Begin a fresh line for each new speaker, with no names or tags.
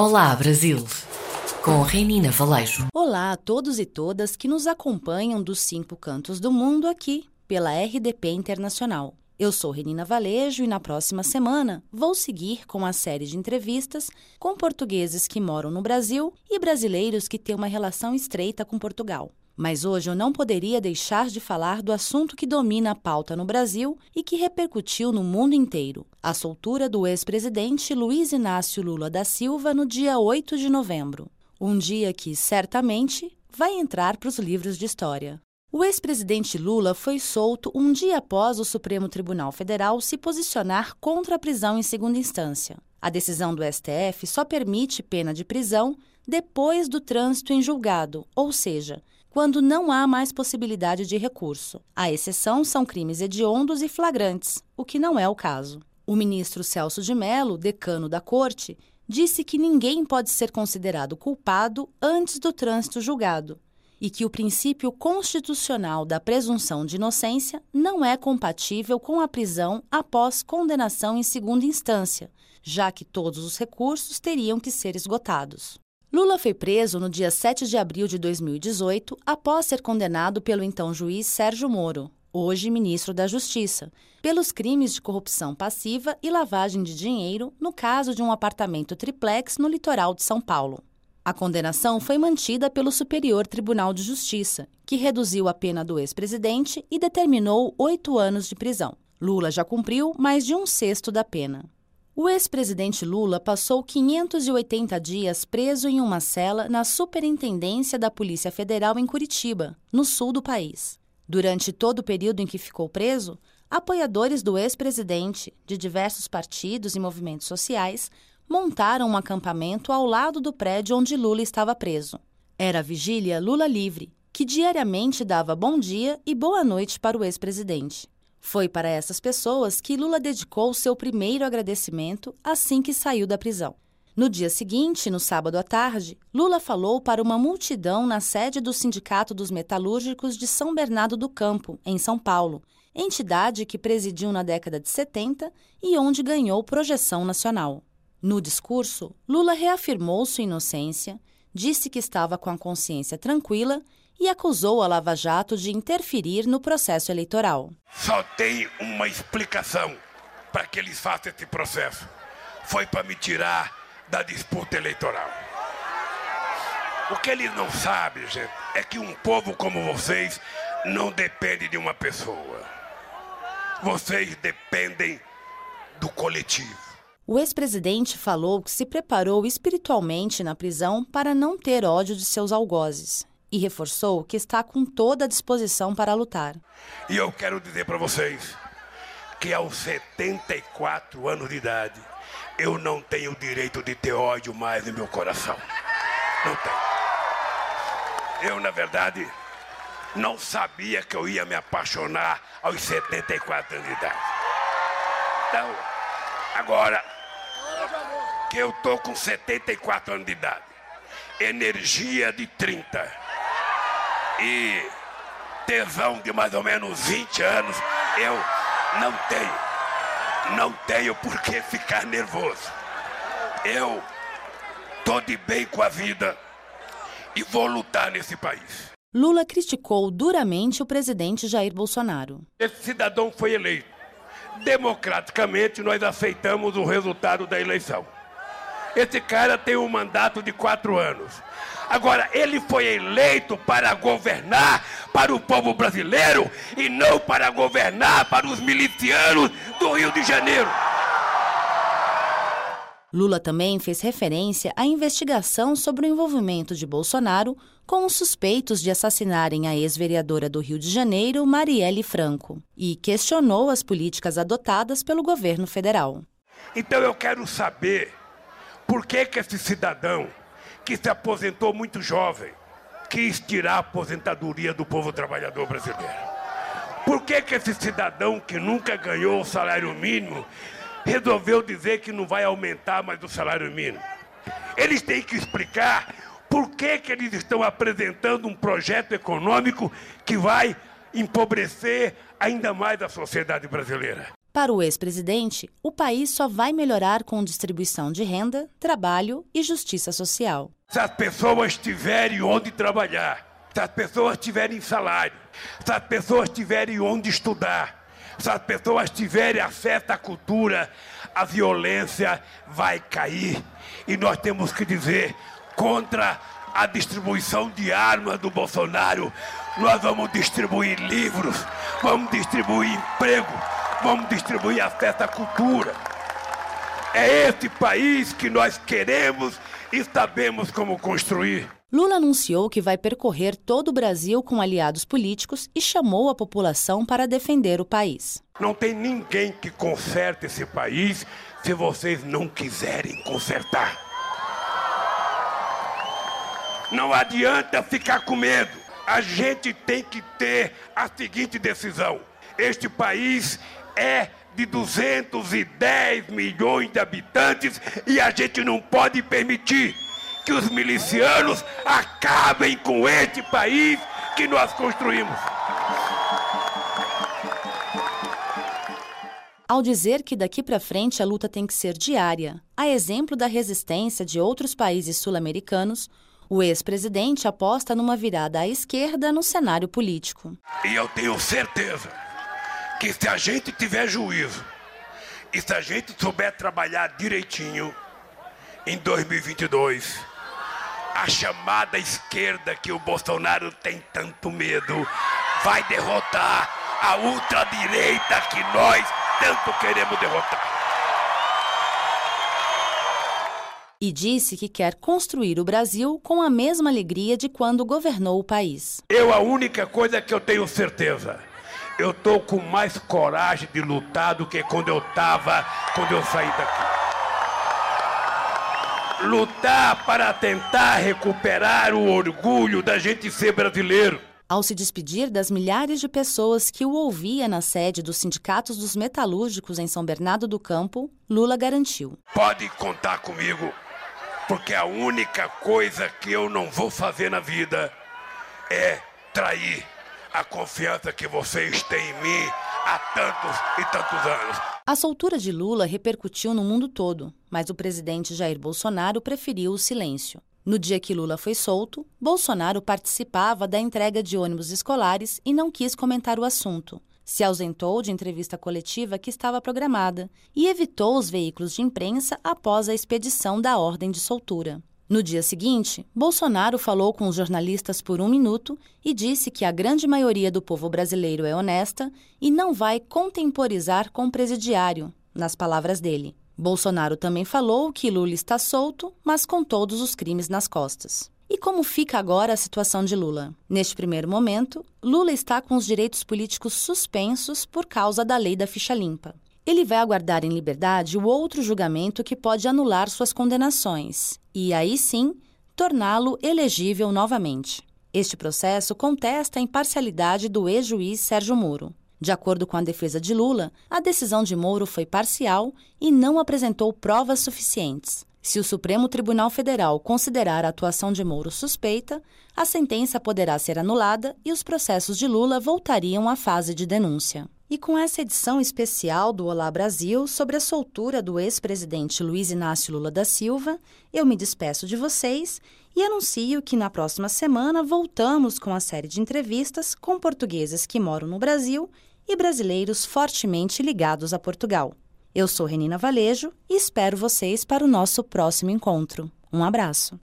Olá, Brasil! Com Renina Valejo.
Olá a todos e todas que nos acompanham dos cinco cantos do mundo aqui, pela RDP Internacional. Eu sou Renina Valejo e na próxima semana vou seguir com a série de entrevistas com portugueses que moram no Brasil e brasileiros que têm uma relação estreita com Portugal. Mas hoje eu não poderia deixar de falar do assunto que domina a pauta no Brasil e que repercutiu no mundo inteiro: a soltura do ex-presidente Luiz Inácio Lula da Silva no dia 8 de novembro. Um dia que, certamente, vai entrar para os livros de história. O ex-presidente Lula foi solto um dia após o Supremo Tribunal Federal se posicionar contra a prisão em segunda instância. A decisão do STF só permite pena de prisão depois do trânsito em julgado, ou seja, quando não há mais possibilidade de recurso. A exceção são crimes hediondos e flagrantes, o que não é o caso. O ministro Celso de Mello, decano da Corte, disse que ninguém pode ser considerado culpado antes do trânsito julgado e que o princípio constitucional da presunção de inocência não é compatível com a prisão após condenação em segunda instância, já que todos os recursos teriam que ser esgotados. Lula foi preso no dia 7 de abril de 2018 após ser condenado pelo então juiz Sérgio Moro, hoje ministro da Justiça, pelos crimes de corrupção passiva e lavagem de dinheiro no caso de um apartamento triplex no litoral de São Paulo. A condenação foi mantida pelo Superior Tribunal de Justiça, que reduziu a pena do ex-presidente e determinou oito anos de prisão. Lula já cumpriu mais de um sexto da pena. O ex-presidente Lula passou 580 dias preso em uma cela na Superintendência da Polícia Federal em Curitiba, no sul do país. Durante todo o período em que ficou preso, apoiadores do ex-presidente, de diversos partidos e movimentos sociais, montaram um acampamento ao lado do prédio onde Lula estava preso. Era a vigília Lula Livre, que diariamente dava bom dia e boa noite para o ex-presidente. Foi para essas pessoas que Lula dedicou seu primeiro agradecimento assim que saiu da prisão. No dia seguinte, no sábado à tarde, Lula falou para uma multidão na sede do Sindicato dos Metalúrgicos de São Bernardo do Campo, em São Paulo, entidade que presidiu na década de 70 e onde ganhou projeção nacional. No discurso, Lula reafirmou sua inocência, disse que estava com a consciência tranquila e acusou a Lava Jato de interferir no processo eleitoral.
Só tem uma explicação para que eles façam esse processo. Foi para me tirar da disputa eleitoral. O que eles não sabem, gente, é que um povo como vocês não depende de uma pessoa. Vocês dependem do coletivo.
O ex-presidente falou que se preparou espiritualmente na prisão para não ter ódio de seus algozes e reforçou que está com toda a disposição para lutar.
E eu quero dizer para vocês que aos 74 anos de idade, eu não tenho direito de ter ódio mais no meu coração. Não tenho. Eu, na verdade, não sabia que eu ia me apaixonar aos 74 anos de idade. Então, agora que eu tô com 74 anos de idade, energia de 30 e tesão de mais ou menos 20 anos, eu não tenho. Não tenho por que ficar nervoso. Eu tô de bem com a vida e vou lutar nesse país.
Lula criticou duramente o presidente Jair Bolsonaro.
Esse cidadão foi eleito. Democraticamente, nós aceitamos o resultado da eleição. Esse cara tem um mandato de quatro anos. Agora, ele foi eleito para governar para o povo brasileiro e não para governar para os milicianos do Rio de Janeiro.
Lula também fez referência à investigação sobre o envolvimento de Bolsonaro com os suspeitos de assassinarem a ex-vereadora do Rio de Janeiro, Marielle Franco, e questionou as políticas adotadas pelo governo federal.
Então eu quero saber por que, que esse cidadão que se aposentou muito jovem, quis tirar a aposentadoria do povo trabalhador brasileiro. Por que, que esse cidadão que nunca ganhou o salário mínimo resolveu dizer que não vai aumentar mais o salário mínimo? Eles têm que explicar por que, que eles estão apresentando um projeto econômico que vai empobrecer ainda mais a sociedade brasileira.
Para o ex-presidente, o país só vai melhorar com distribuição de renda, trabalho e justiça social.
Se as pessoas tiverem onde trabalhar, se as pessoas tiverem salário, se as pessoas tiverem onde estudar, se as pessoas tiverem acesso à cultura, a violência vai cair. E nós temos que dizer contra a distribuição de armas do Bolsonaro, nós vamos distribuir livros, vamos distribuir emprego, vamos distribuir acesso à cultura. É esse país que nós queremos e sabemos como construir.
Lula anunciou que vai percorrer todo o Brasil com aliados políticos e chamou a população para defender o país.
Não tem ninguém que conserte esse país se vocês não quiserem consertar. Não adianta ficar com medo. A gente tem que ter a seguinte decisão: este país é de 210 milhões de habitantes e a gente não pode permitir que os milicianos acabem com este país que nós construímos.
Ao dizer que daqui para frente a luta tem que ser diária, a exemplo da resistência de outros países sul-americanos, o ex-presidente aposta numa virada à esquerda no cenário político.
E eu tenho certeza que se a gente tiver juízo e se a gente souber trabalhar direitinho, em 2022, a chamada esquerda que o Bolsonaro tem tanto medo vai derrotar a ultradireita que nós tanto queremos derrotar.
E disse que quer construir o Brasil com a mesma alegria de quando governou o país.
Eu, a única coisa que eu tenho certeza, eu tô com mais coragem de lutar do que quando eu tava, quando eu saí daqui. Lutar para tentar recuperar o orgulho da gente ser brasileiro.
Ao se despedir das milhares de pessoas que o ouvia na sede dos sindicatos dos metalúrgicos em São Bernardo do Campo, Lula garantiu:
Pode contar comigo, porque a única coisa que eu não vou fazer na vida é trair a confiança que vocês têm em mim há tantos e tantos anos.
A soltura de Lula repercutiu no mundo todo, mas o presidente Jair Bolsonaro preferiu o silêncio. No dia que Lula foi solto, Bolsonaro participava da entrega de ônibus escolares e não quis comentar o assunto. Se ausentou de entrevista coletiva que estava programada e evitou os veículos de imprensa após a expedição da ordem de soltura. No dia seguinte, Bolsonaro falou com os jornalistas por um minuto e disse que a grande maioria do povo brasileiro é honesta e não vai contemporizar com o presidiário, nas palavras dele. Bolsonaro também falou que Lula está solto, mas com todos os crimes nas costas. E como fica agora a situação de Lula? Neste primeiro momento, Lula está com os direitos políticos suspensos por causa da lei da ficha limpa. Ele vai aguardar em liberdade o outro julgamento que pode anular suas condenações e, aí sim, torná-lo elegível novamente. Este processo contesta a imparcialidade do ex-juiz Sérgio Moro. De acordo com a defesa de Lula, a decisão de Moro foi parcial e não apresentou provas suficientes. Se o Supremo Tribunal Federal considerar a atuação de Moro suspeita, a sentença poderá ser anulada e os processos de Lula voltariam à fase de denúncia. E com essa edição especial do Olá Brasil sobre a soltura do ex-presidente Luiz Inácio Lula da Silva, eu me despeço de vocês e anuncio que na próxima semana voltamos com a série de entrevistas com portugueses que moram no Brasil e brasileiros fortemente ligados a Portugal. Eu sou Renina Valejo e espero vocês para o nosso próximo encontro. Um abraço.